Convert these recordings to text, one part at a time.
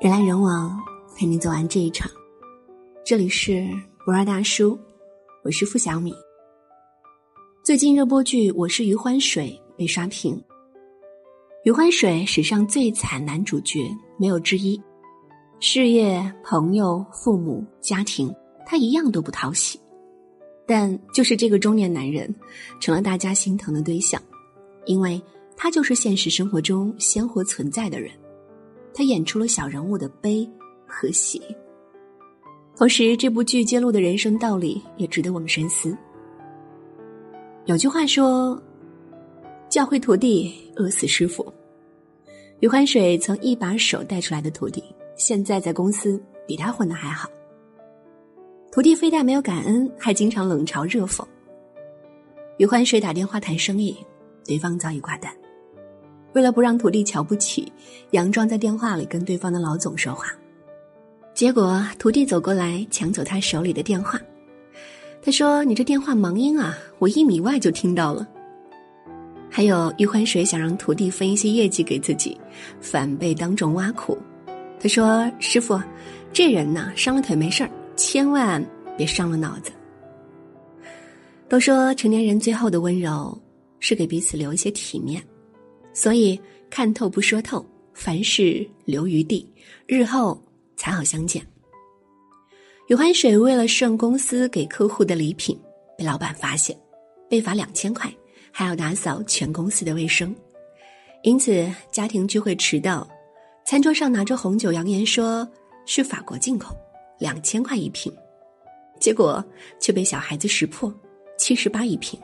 人来人往，陪你走完这一场。这里是不二大叔，我是付小米。最近热播剧《我是余欢水》被刷屏，余欢水史上最惨男主角没有之一，事业、朋友、父母、家庭，他一样都不讨喜。但就是这个中年男人，成了大家心疼的对象，因为他就是现实生活中鲜活存在的人。他演出了小人物的悲和喜，同时这部剧揭露的人生道理也值得我们深思。有句话说：“教会徒弟，饿死师傅。”余欢水曾一把手带出来的徒弟，现在在公司比他混的还好。徒弟非但没有感恩，还经常冷嘲热讽。余欢水打电话谈生意，对方早已挂断。为了不让徒弟瞧不起，佯装在电话里跟对方的老总说话，结果徒弟走过来抢走他手里的电话。他说：“你这电话盲音啊，我一米外就听到了。”还有余欢水想让徒弟分一些业绩给自己，反被当众挖苦。他说：“师傅，这人呐，伤了腿没事儿，千万别伤了脑子。”都说成年人最后的温柔是给彼此留一些体面。所以看透不说透，凡事留余地，日后才好相见。余欢水为了顺公司给客户的礼品，被老板发现，被罚两千块，还要打扫全公司的卫生。因此家庭聚会迟到，餐桌上拿着红酒，扬言说是法国进口，两千块一瓶，结果却被小孩子识破，七十八一瓶，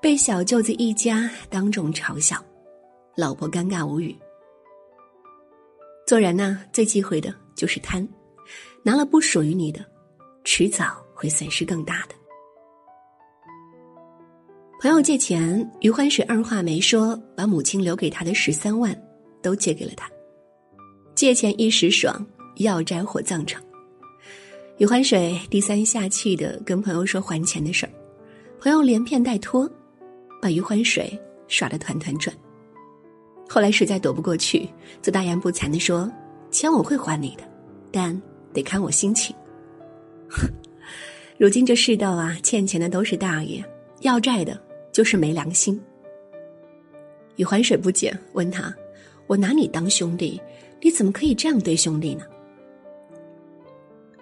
被小舅子一家当众嘲笑。老婆尴尬无语。做人呢，最忌讳的就是贪，拿了不属于你的，迟早会损失更大的。朋友借钱，余欢水二话没说，把母亲留给他的十三万都借给了他。借钱一时爽，要债火葬场。余欢水低三下气的跟朋友说还钱的事儿，朋友连骗带拖，把余欢水耍得团团转。后来实在躲不过去，就大言不惭的说：“钱我会还你的，但得看我心情。”如今这世道啊，欠钱的都是大爷，要债的就是没良心。余淮水不解，问他：“我拿你当兄弟，你怎么可以这样对兄弟呢？”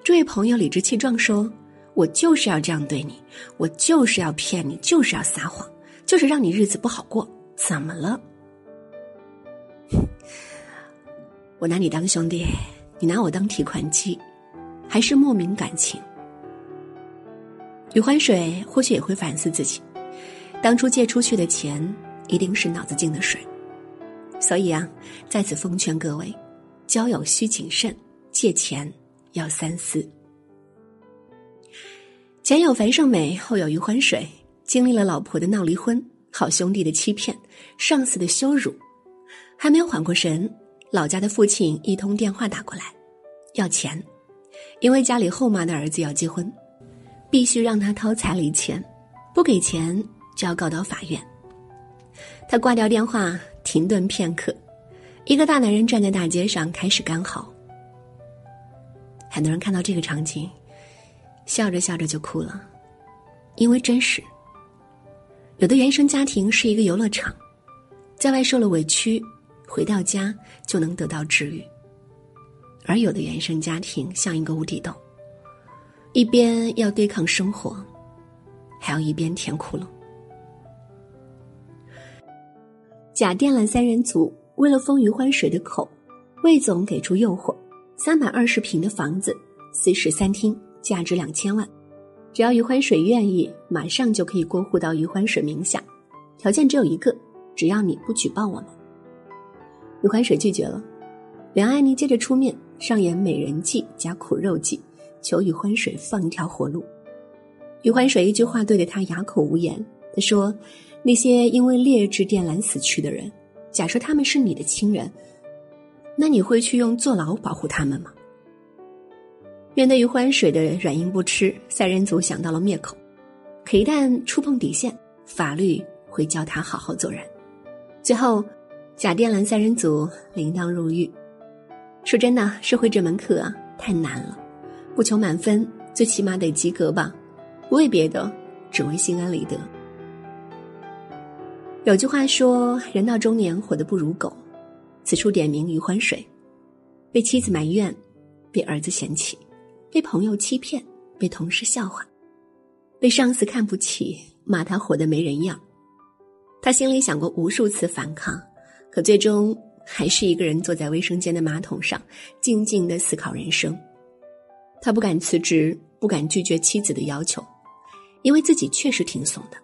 这位朋友理直气壮说：“我就是要这样对你，我就是要骗你，就是要撒谎，就是让你日子不好过，怎么了？”我拿你当兄弟，你拿我当提款机，还是莫名感情？余欢水或许也会反思自己，当初借出去的钱一定是脑子进的水。所以啊，在此奉劝各位，交友需谨慎，借钱要三思。前有樊胜美，后有余欢水，经历了老婆的闹离婚、好兄弟的欺骗、上司的羞辱。还没有缓过神，老家的父亲一通电话打过来，要钱，因为家里后妈的儿子要结婚，必须让他掏彩礼钱，不给钱就要告到法院。他挂掉电话，停顿片刻，一个大男人站在大街上开始干嚎。很多人看到这个场景，笑着笑着就哭了，因为真实。有的原生家庭是一个游乐场，在外受了委屈。回到家就能得到治愈，而有的原生家庭像一个无底洞，一边要对抗生活，还要一边填窟窿。假电缆三人组为了封余欢水的口，魏总给出诱惑：三百二十平的房子，四室三厅，价值两千万，只要余欢水愿意，马上就可以过户到余欢水名下，条件只有一个，只要你不举报我们。余欢水拒绝了，梁爱妮接着出面上演美人计加苦肉计，求余欢水放一条活路。余欢水一句话对得他哑口无言。他说：“那些因为劣质电缆死去的人，假设他们是你的亲人，那你会去用坐牢保护他们吗？”面对余欢水的软硬不吃，三人组想到了灭口，可一旦触碰底线，法律会教他好好做人。最后。假电缆三人组铃铛入狱，说真的，社会这门课太难了，不求满分，最起码得及格吧。不为别的，只为心安理得。有句话说：“人到中年，活得不如狗。”此处点名余欢水，被妻子埋怨，被儿子嫌弃，被朋友欺骗，被同事笑话，被上司看不起，骂他活得没人样。他心里想过无数次反抗，可最终还是一个人坐在卫生间的马桶上，静静的思考人生。他不敢辞职，不敢拒绝妻子的要求，因为自己确实挺怂的。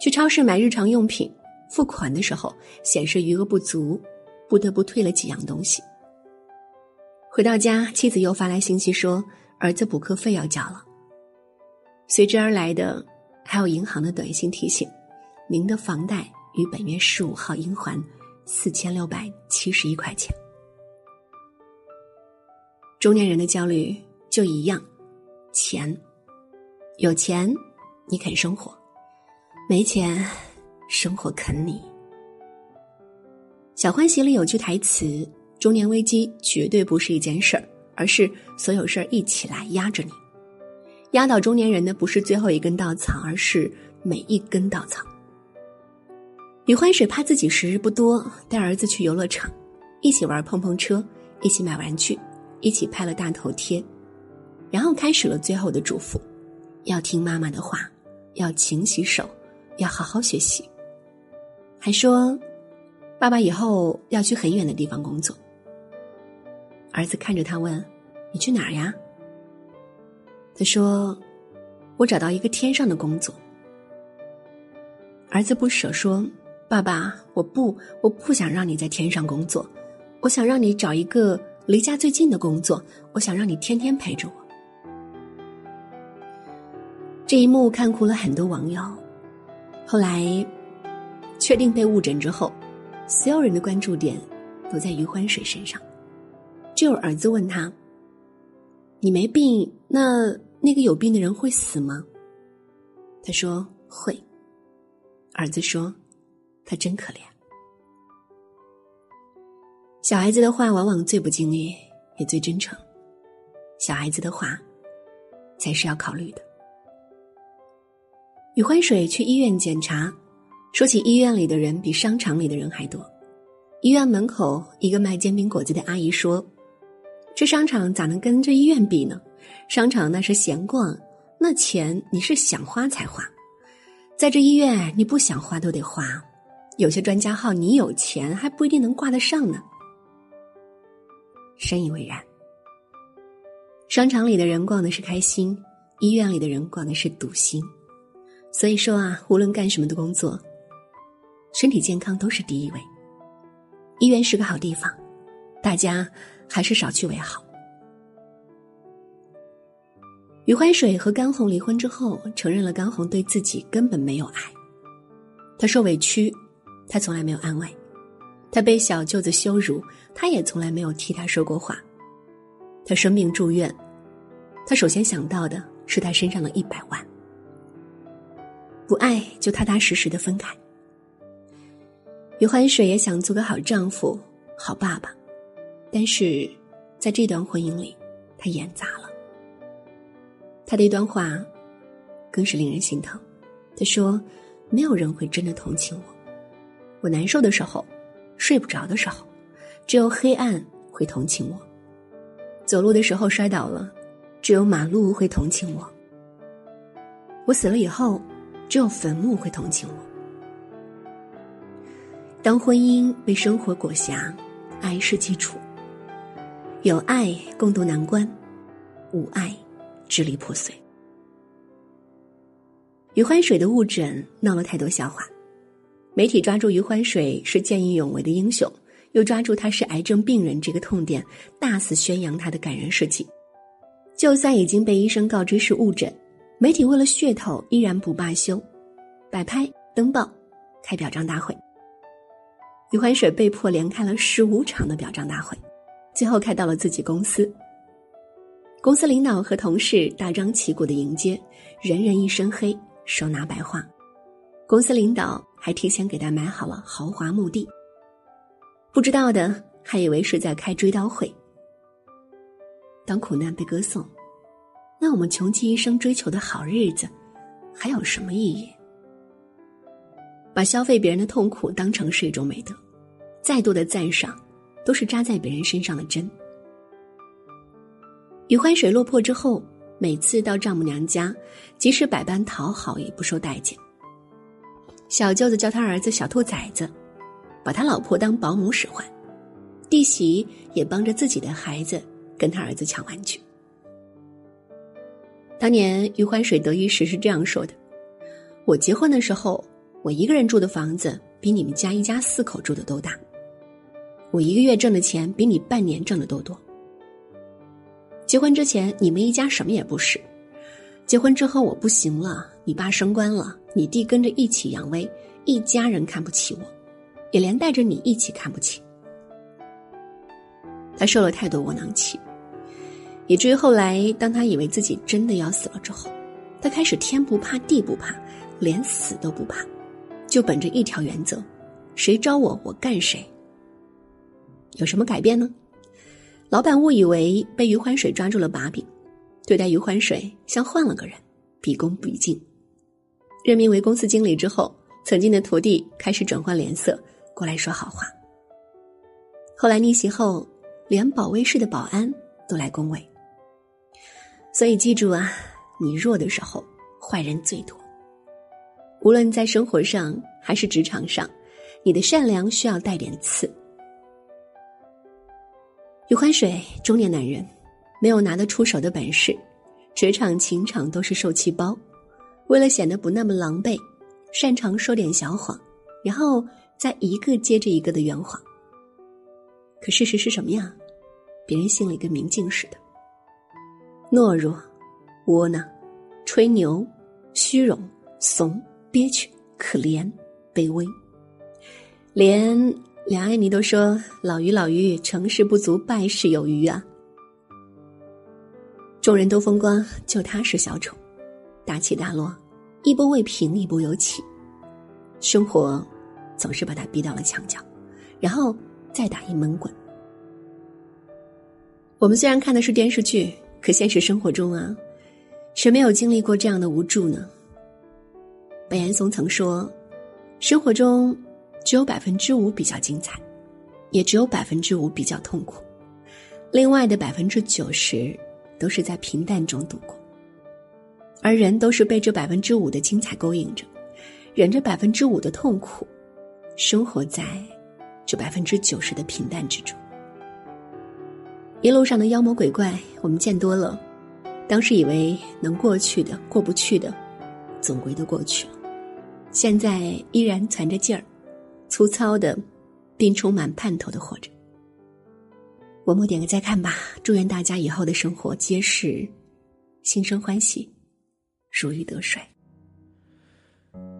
去超市买日常用品，付款的时候显示余额不足，不得不退了几样东西。回到家，妻子又发来信息说儿子补课费要交了。随之而来的还有银行的短信提醒。您的房贷于本月十五号应还四千六百七十一块钱。中年人的焦虑就一样，钱，有钱你肯生活，没钱生活啃你。小欢喜里有句台词：“中年危机绝对不是一件事儿，而是所有事儿一起来压着你。压倒中年人的不是最后一根稻草，而是每一根稻草。”余欢水怕自己时日不多，带儿子去游乐场，一起玩碰碰车，一起买玩具，一起拍了大头贴，然后开始了最后的嘱咐：要听妈妈的话，要勤洗手，要好好学习。还说，爸爸以后要去很远的地方工作。儿子看着他问：“你去哪儿呀？”他说：“我找到一个天上的工作。”儿子不舍说。爸爸，我不，我不想让你在天上工作，我想让你找一个离家最近的工作，我想让你天天陪着我。这一幕看哭了很多网友。后来，确定被误诊之后，所有人的关注点都在余欢水身上。只有儿子问他：“你没病，那那个有病的人会死吗？”他说：“会。”儿子说。他真可怜。小孩子的话往往最不经意，也最真诚。小孩子的话，才是要考虑的。余欢水去医院检查，说起医院里的人比商场里的人还多。医院门口一个卖煎饼果子的阿姨说：“这商场咋能跟这医院比呢？商场那是闲逛，那钱你是想花才花，在这医院你不想花都得花。”有些专家号，你有钱还不一定能挂得上呢。深以为然。商场里的人逛的是开心，医院里的人逛的是堵心。所以说啊，无论干什么的工作，身体健康都是第一位。医院是个好地方，大家还是少去为好。余欢水和甘红离婚之后，承认了甘红对自己根本没有爱，他受委屈。他从来没有安慰，他被小舅子羞辱，他也从来没有替他说过话。他生病住院，他首先想到的是他身上的一百万。不爱就踏踏实实的分开。余欢水也想做个好丈夫、好爸爸，但是在这段婚姻里，他演砸了。他的一段话，更是令人心疼。他说：“没有人会真的同情我。”我难受的时候，睡不着的时候，只有黑暗会同情我；走路的时候摔倒了，只有马路会同情我；我死了以后，只有坟墓会同情我。当婚姻被生活裹挟，爱是基础。有爱共度难关，无爱支离破碎。余欢水的误诊闹了太多笑话。媒体抓住余欢水是见义勇为的英雄，又抓住他是癌症病人这个痛点，大肆宣扬他的感人事迹。就算已经被医生告知是误诊，媒体为了噱头依然不罢休，摆拍登报，开表彰大会。余欢水被迫连开了十五场的表彰大会，最后开到了自己公司。公司领导和同事大张旗鼓的迎接，人人一身黑，手拿白话。公司领导还提前给他买好了豪华墓地。不知道的还以为是在开追悼会。当苦难被歌颂，那我们穷其一生追求的好日子，还有什么意义？把消费别人的痛苦当成是一种美德，再多的赞赏，都是扎在别人身上的针。余欢水落魄之后，每次到丈母娘家，即使百般讨好，也不受待见。小舅子叫他儿子小兔崽子，把他老婆当保姆使唤，弟媳也帮着自己的孩子跟他儿子抢玩具。当年余欢水得意时是这样说的：“我结婚的时候。”我一个人住的房子比你们家一家四口住的都大。我一个月挣的钱比你半年挣的都多。结婚之前你们一家什么也不是，结婚之后我不行了，你爸升官了，你弟跟着一起扬威，一家人看不起我，也连带着你一起看不起。他受了太多窝囊气，以至于后来当他以为自己真的要死了之后，他开始天不怕地不怕，连死都不怕。就本着一条原则，谁招我，我干谁。有什么改变呢？老板误以为被余欢水抓住了把柄，对待余欢水像换了个人，毕恭毕敬。任命为公司经理之后，曾经的徒弟开始转换脸色，过来说好话。后来逆袭后，连保卫室的保安都来恭维。所以记住啊，你弱的时候，坏人最多。无论在生活上还是职场上，你的善良需要带点刺。余欢水，中年男人，没有拿得出手的本事，职场情场都是受气包。为了显得不那么狼狈，擅长说点小谎，然后再一个接着一个的圆谎。可事实是什么呀？别人心里跟明镜似的。懦弱、窝囊、吹牛、虚荣、怂。憋屈、可怜、卑微，连梁爱妮都说：“老于老于，成事不足败事有余啊。”众人都风光，就他是小丑，大起大落，一波未平一波又起，生活总是把他逼到了墙角，然后再打一闷棍。我们虽然看的是电视剧，可现实生活中啊，谁没有经历过这样的无助呢？白岩松曾说：“生活中只有百分之五比较精彩，也只有百分之五比较痛苦，另外的百分之九十都是在平淡中度过。而人都是被这百分之五的精彩勾引着，忍着百分之五的痛苦，生活在这百分之九十的平淡之中。一路上的妖魔鬼怪，我们见多了，当时以为能过去的，过不去的，总归都过去了。”现在依然攒着劲儿，粗糙的，并充满盼头的活着。我们点个再看吧，祝愿大家以后的生活皆是心生欢喜，如鱼得水。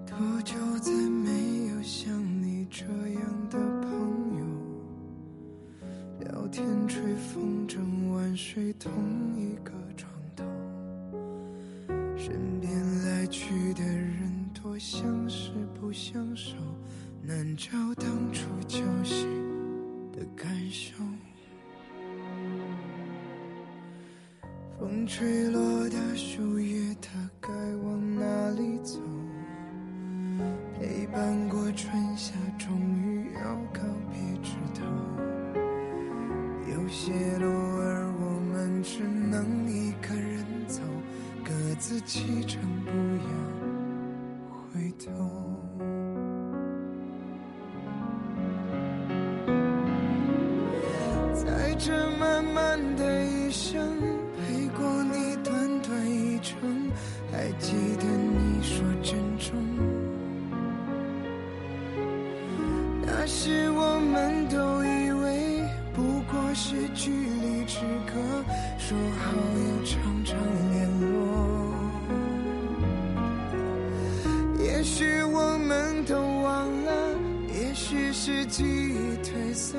多久再没有像你这样的朋友，聊天吹风筝晚睡同一个床头，身边来去的人。多相识不相守，难找当初交心的感受。风吹落这漫漫的一生，陪过你短短一程，还记得你说珍重。那时我们都以为不过是距离之隔，说好要常常联络。也许，只是记忆褪色，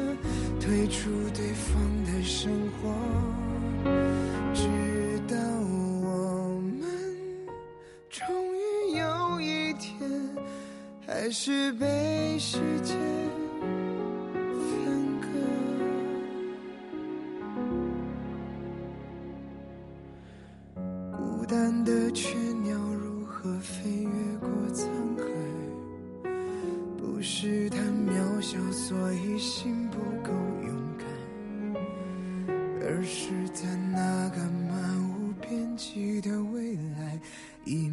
退出对方的生活，直到我们终于有一天，还是被时间而是在那个漫无边际的未来，一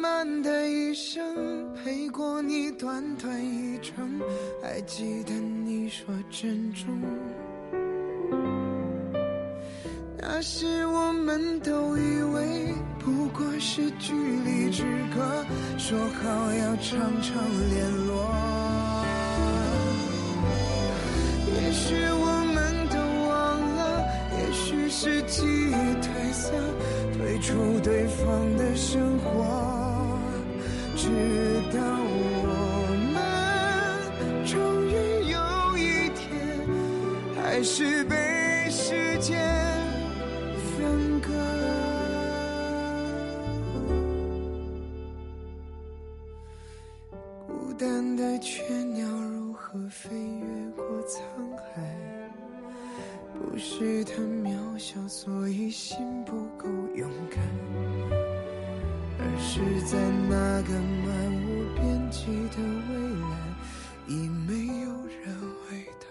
漫漫的一生，陪过你短短一程，还记得你说珍重。那时我们都以为不过是距离之隔，说好要常常联络。也许我们都忘了，也许是记忆褪色，退出对方的生活，直到我们终于有一天，还是被时间分割。孤单的雀鸟如何飞越过沧海？不是它渺小，所以心不够勇敢，是在那个漫无边际的未来，已没有人回答